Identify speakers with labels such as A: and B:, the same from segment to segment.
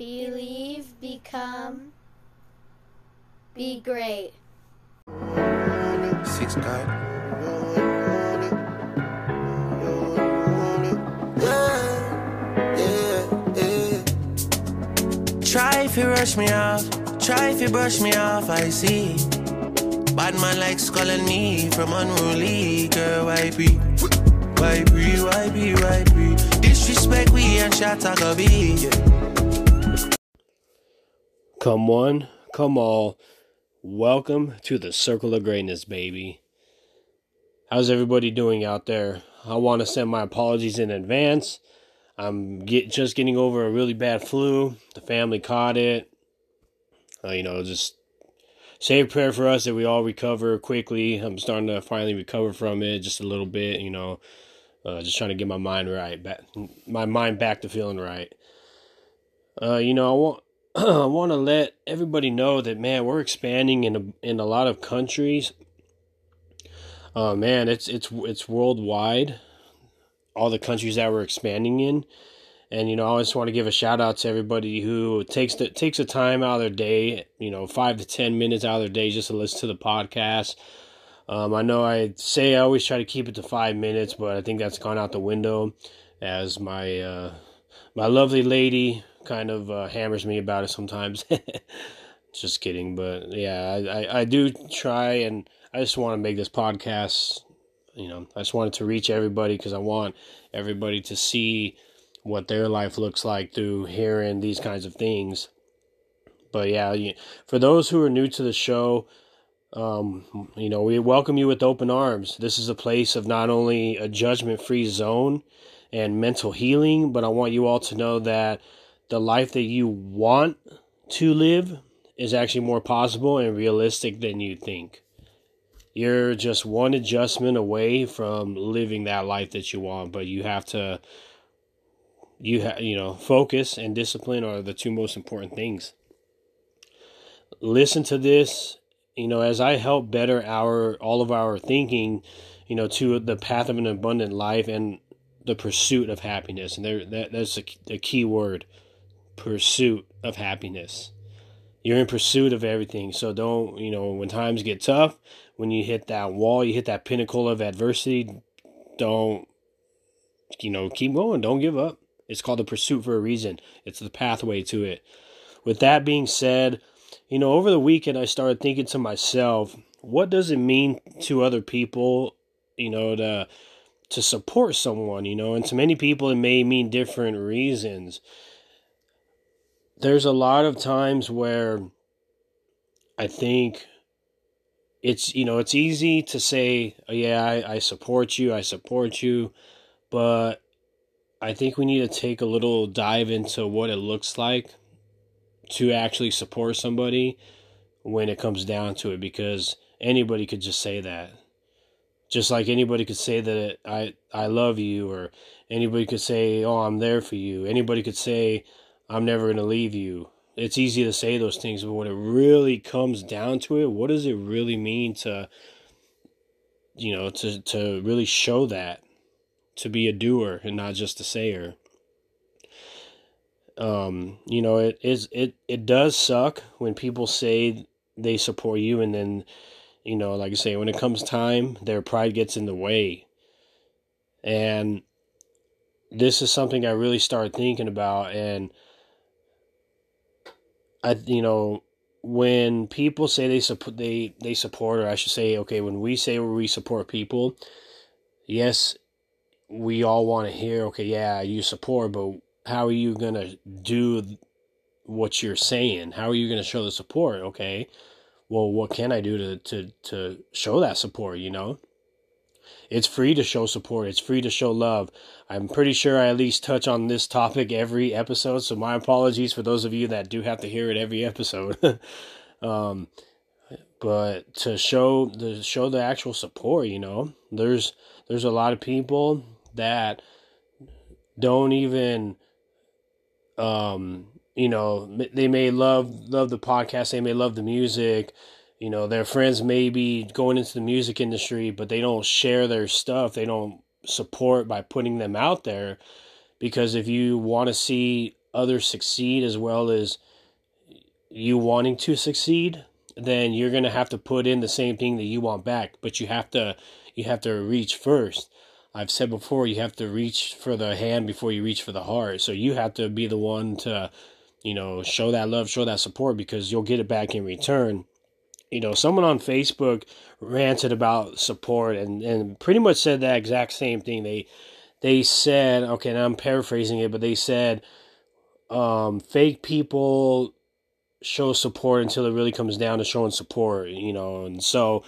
A: believe, become, be great.
B: Six God. Try if you rush me off, try if you brush me off, I see. Bad man like skull and me from unruly girl, why be? Why be, why be, why be? Disrespect we and shot I go be. Yeah.
C: Come one, come all. Welcome to the circle of greatness, baby. How's everybody doing out there? I want to send my apologies in advance. I'm get, just getting over a really bad flu. The family caught it. Uh, you know, just say a prayer for us that we all recover quickly. I'm starting to finally recover from it just a little bit. You know, uh, just trying to get my mind right, back, my mind back to feeling right. Uh, you know, I want I want to let everybody know that man, we're expanding in a, in a lot of countries. Uh, man, it's it's it's worldwide all the countries that we're expanding in. And you know, I just want to give a shout out to everybody who takes the takes the time out of their day, you know, five to ten minutes out of their day just to listen to the podcast. Um, I know I say I always try to keep it to five minutes, but I think that's gone out the window as my uh, my lovely lady kind of uh, hammers me about it sometimes. just kidding, but yeah, I, I, I do try, and I just want to make this podcast you know, I just wanted to reach everybody because I want everybody to see what their life looks like through hearing these kinds of things. But yeah, for those who are new to the show, um, you know, we welcome you with open arms. This is a place of not only a judgment free zone and mental healing, but I want you all to know that the life that you want to live is actually more possible and realistic than you think. You're just one adjustment away from living that life that you want, but you have to you have you know focus and discipline are the two most important things. Listen to this you know as i help better our all of our thinking you know to the path of an abundant life and the pursuit of happiness. And there that, that's a, a key word pursuit of happiness you're in pursuit of everything so don't you know when times get tough when you hit that wall, you hit that pinnacle of adversity, don't, you know, keep going. Don't give up. It's called the pursuit for a reason. It's the pathway to it. With that being said, you know, over the weekend, I started thinking to myself, what does it mean to other people, you know, to to support someone, you know, and to many people it may mean different reasons. There's a lot of times where I think it's you know it's easy to say oh, yeah I, I support you i support you but i think we need to take a little dive into what it looks like to actually support somebody when it comes down to it because anybody could just say that. Just like anybody could say that i i love you or anybody could say oh i'm there for you. Anybody could say i'm never going to leave you it's easy to say those things, but when it really comes down to it, what does it really mean to, you know, to to really show that, to be a doer and not just a sayer. Um, you know, it is it it does suck when people say they support you and then, you know, like I say, when it comes time, their pride gets in the way. And this is something I really started thinking about and I you know when people say they support they they support or I should say okay when we say we support people yes we all want to hear okay yeah you support but how are you to do what you're saying? How are you to show the support? Okay well what can I do to to to show that support you know it's free to show support. It's free to show love. I'm pretty sure I at least touch on this topic every episode, so my apologies for those of you that do have to hear it every episode. um, but to show the show the actual support, you know, there's there's a lot of people that don't even um you know they may love love the podcast they may love the music you know their friends may be going into the music industry but they don't share their stuff they don't support by putting them out there because if you want to see others succeed as well as you wanting to succeed, then you're going to have to put in the same thing that you want back, but you have to you have to reach first. I've said before, you have to reach for the hand before you reach for the heart. So you have to be the one to, you know, show that love, show that support because you'll get it back in return. You know, someone on Facebook ranted about support and, and pretty much said that exact same thing. They they said, okay, now I'm paraphrasing it, but they said um, fake people show support until it really comes down to showing support, you know, and so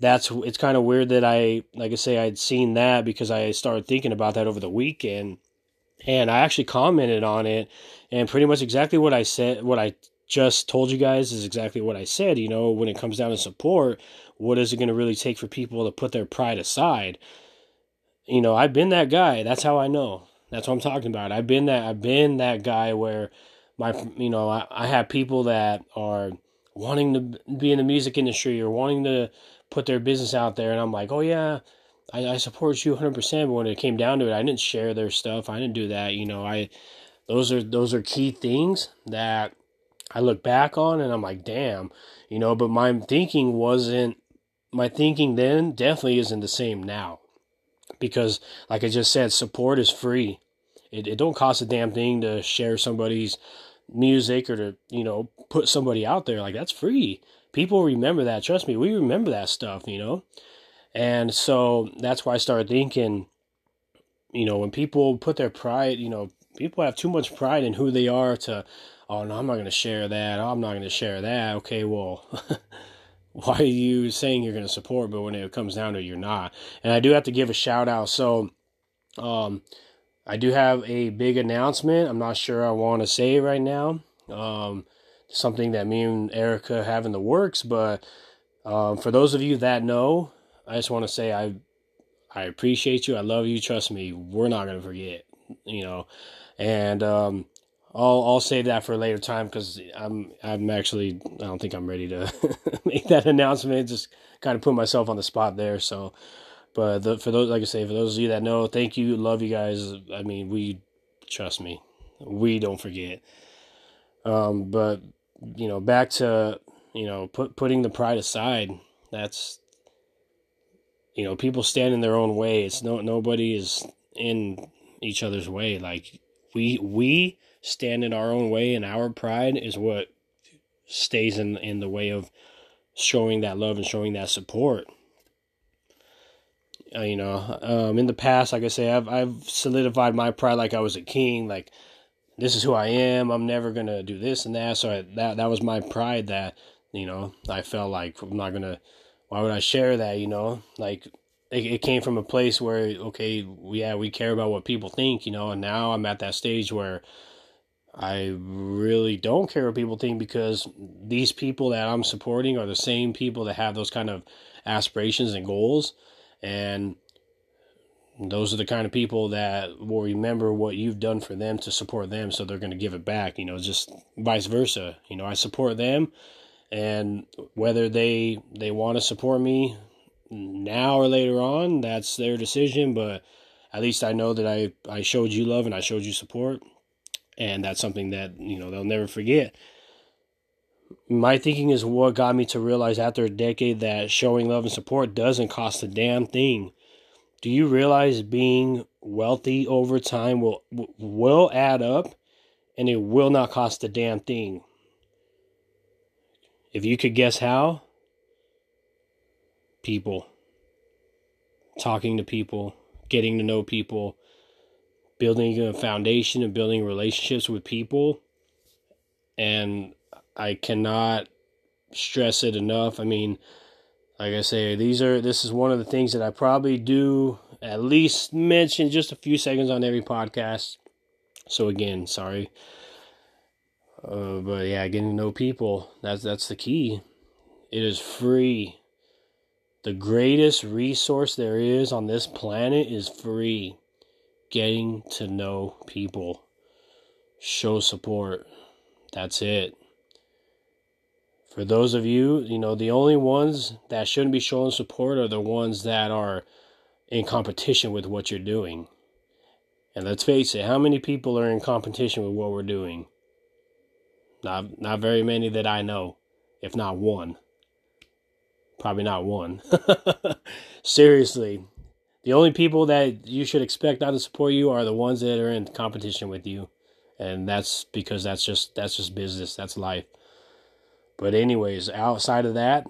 C: that's it's kind of weird that I like I say I'd seen that because I started thinking about that over the weekend and I actually commented on it and pretty much exactly what I said what I just told you guys is exactly what I said, you know, when it comes down to support, what is it going to really take for people to put their pride aside? You know, I've been that guy. That's how I know. That's what I'm talking about. I've been that I've been that guy where my you know, I, I have people that are wanting to be in the music industry or wanting to put their business out there, and I'm like, oh yeah, I, I support you 100. percent But when it came down to it, I didn't share their stuff. I didn't do that. You know, I those are those are key things that I look back on, and I'm like, damn, you know. But my thinking wasn't my thinking then definitely isn't the same now because like I just said, support is free. It it don't cost a damn thing to share somebody's music or to, you know, put somebody out there. Like that's free people remember that. Trust me, we remember that stuff, you know? And so that's why I started thinking, you know, when people put their pride, you know, people have too much pride in who they are to, oh, no, I'm not going to share that. Oh, I'm not going to share that. Okay, well, why are you saying you're going to support, but when it comes down to it, you're not? And I do have to give a shout out. So, um, I do have a big announcement. I'm not sure I want to say right now. Um, something that me and Erica have in the works. But um, for those of you that know, I just want to say I I appreciate you. I love you. Trust me, we're not gonna forget. You know, and um, I'll I'll save that for a later time because I'm I'm actually I don't think I'm ready to make that announcement. Just kind of put myself on the spot there. So, but the, for those like I say, for those of you that know, thank you, love you guys. I mean, we trust me, we don't forget. Um, but you know, back to you know, put putting the pride aside. That's you know, people stand in their own way. It's no nobody is in each other's way. Like we we stand in our own way, and our pride is what stays in in the way of showing that love and showing that support. Uh, you know, um, in the past, like I say, I've I've solidified my pride like I was a king. Like this is who I am. I'm never gonna do this and that. So I, that that was my pride that you know I felt like I'm not gonna. Why would I share that? You know, like it, it came from a place where okay, yeah, we care about what people think. You know, and now I'm at that stage where I really don't care what people think because these people that I'm supporting are the same people that have those kind of aspirations and goals, and those are the kind of people that will remember what you've done for them to support them so they're going to give it back you know just vice versa. You know i support them and whether they they want to support me now or later on that's their decision but at least i know that i i showed you love and i showed you support and that's something that you know they'll never forget. My thinking is what got me to realize after a decade that showing love and support doesn't cost a damn thing. Do you realize being wealthy over time will will add up and it will not cost a damn thing? If you could guess how? People. Talking to people. Getting to know people building a foundation and building relationships with people and i cannot stress it enough i mean like I say, these are this is one of the things that I probably do at least mention just a few seconds on every podcast. So again, sorry. Uh, but yeah, getting to know people, that's that's the key. It is free. The greatest resource there is on this planet is free. Getting to know people. Show support. That's it for those of you, you know, the only ones that shouldn't be showing support are the ones that are in competition with what you're doing. And let's face it, how many people are in competition with what we're doing? Not not very many that I know, if not one. Probably not one. Seriously, the only people that you should expect not to support you are the ones that are in competition with you, and that's because that's just that's just business. That's life. But anyways, outside of that,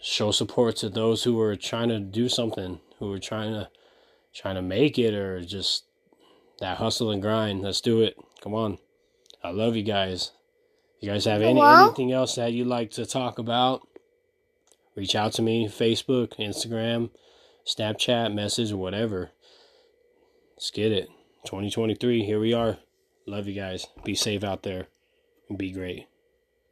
C: show support to those who are trying to do something, who are trying to trying to make it or just that hustle and grind. Let's do it. Come on. I love you guys. You guys have any
A: Hello?
C: anything else that you'd like to talk about? Reach out to me, Facebook, Instagram, Snapchat, message, or whatever. Let's get it. 2023, here we are. Love you guys. Be safe out there and be great.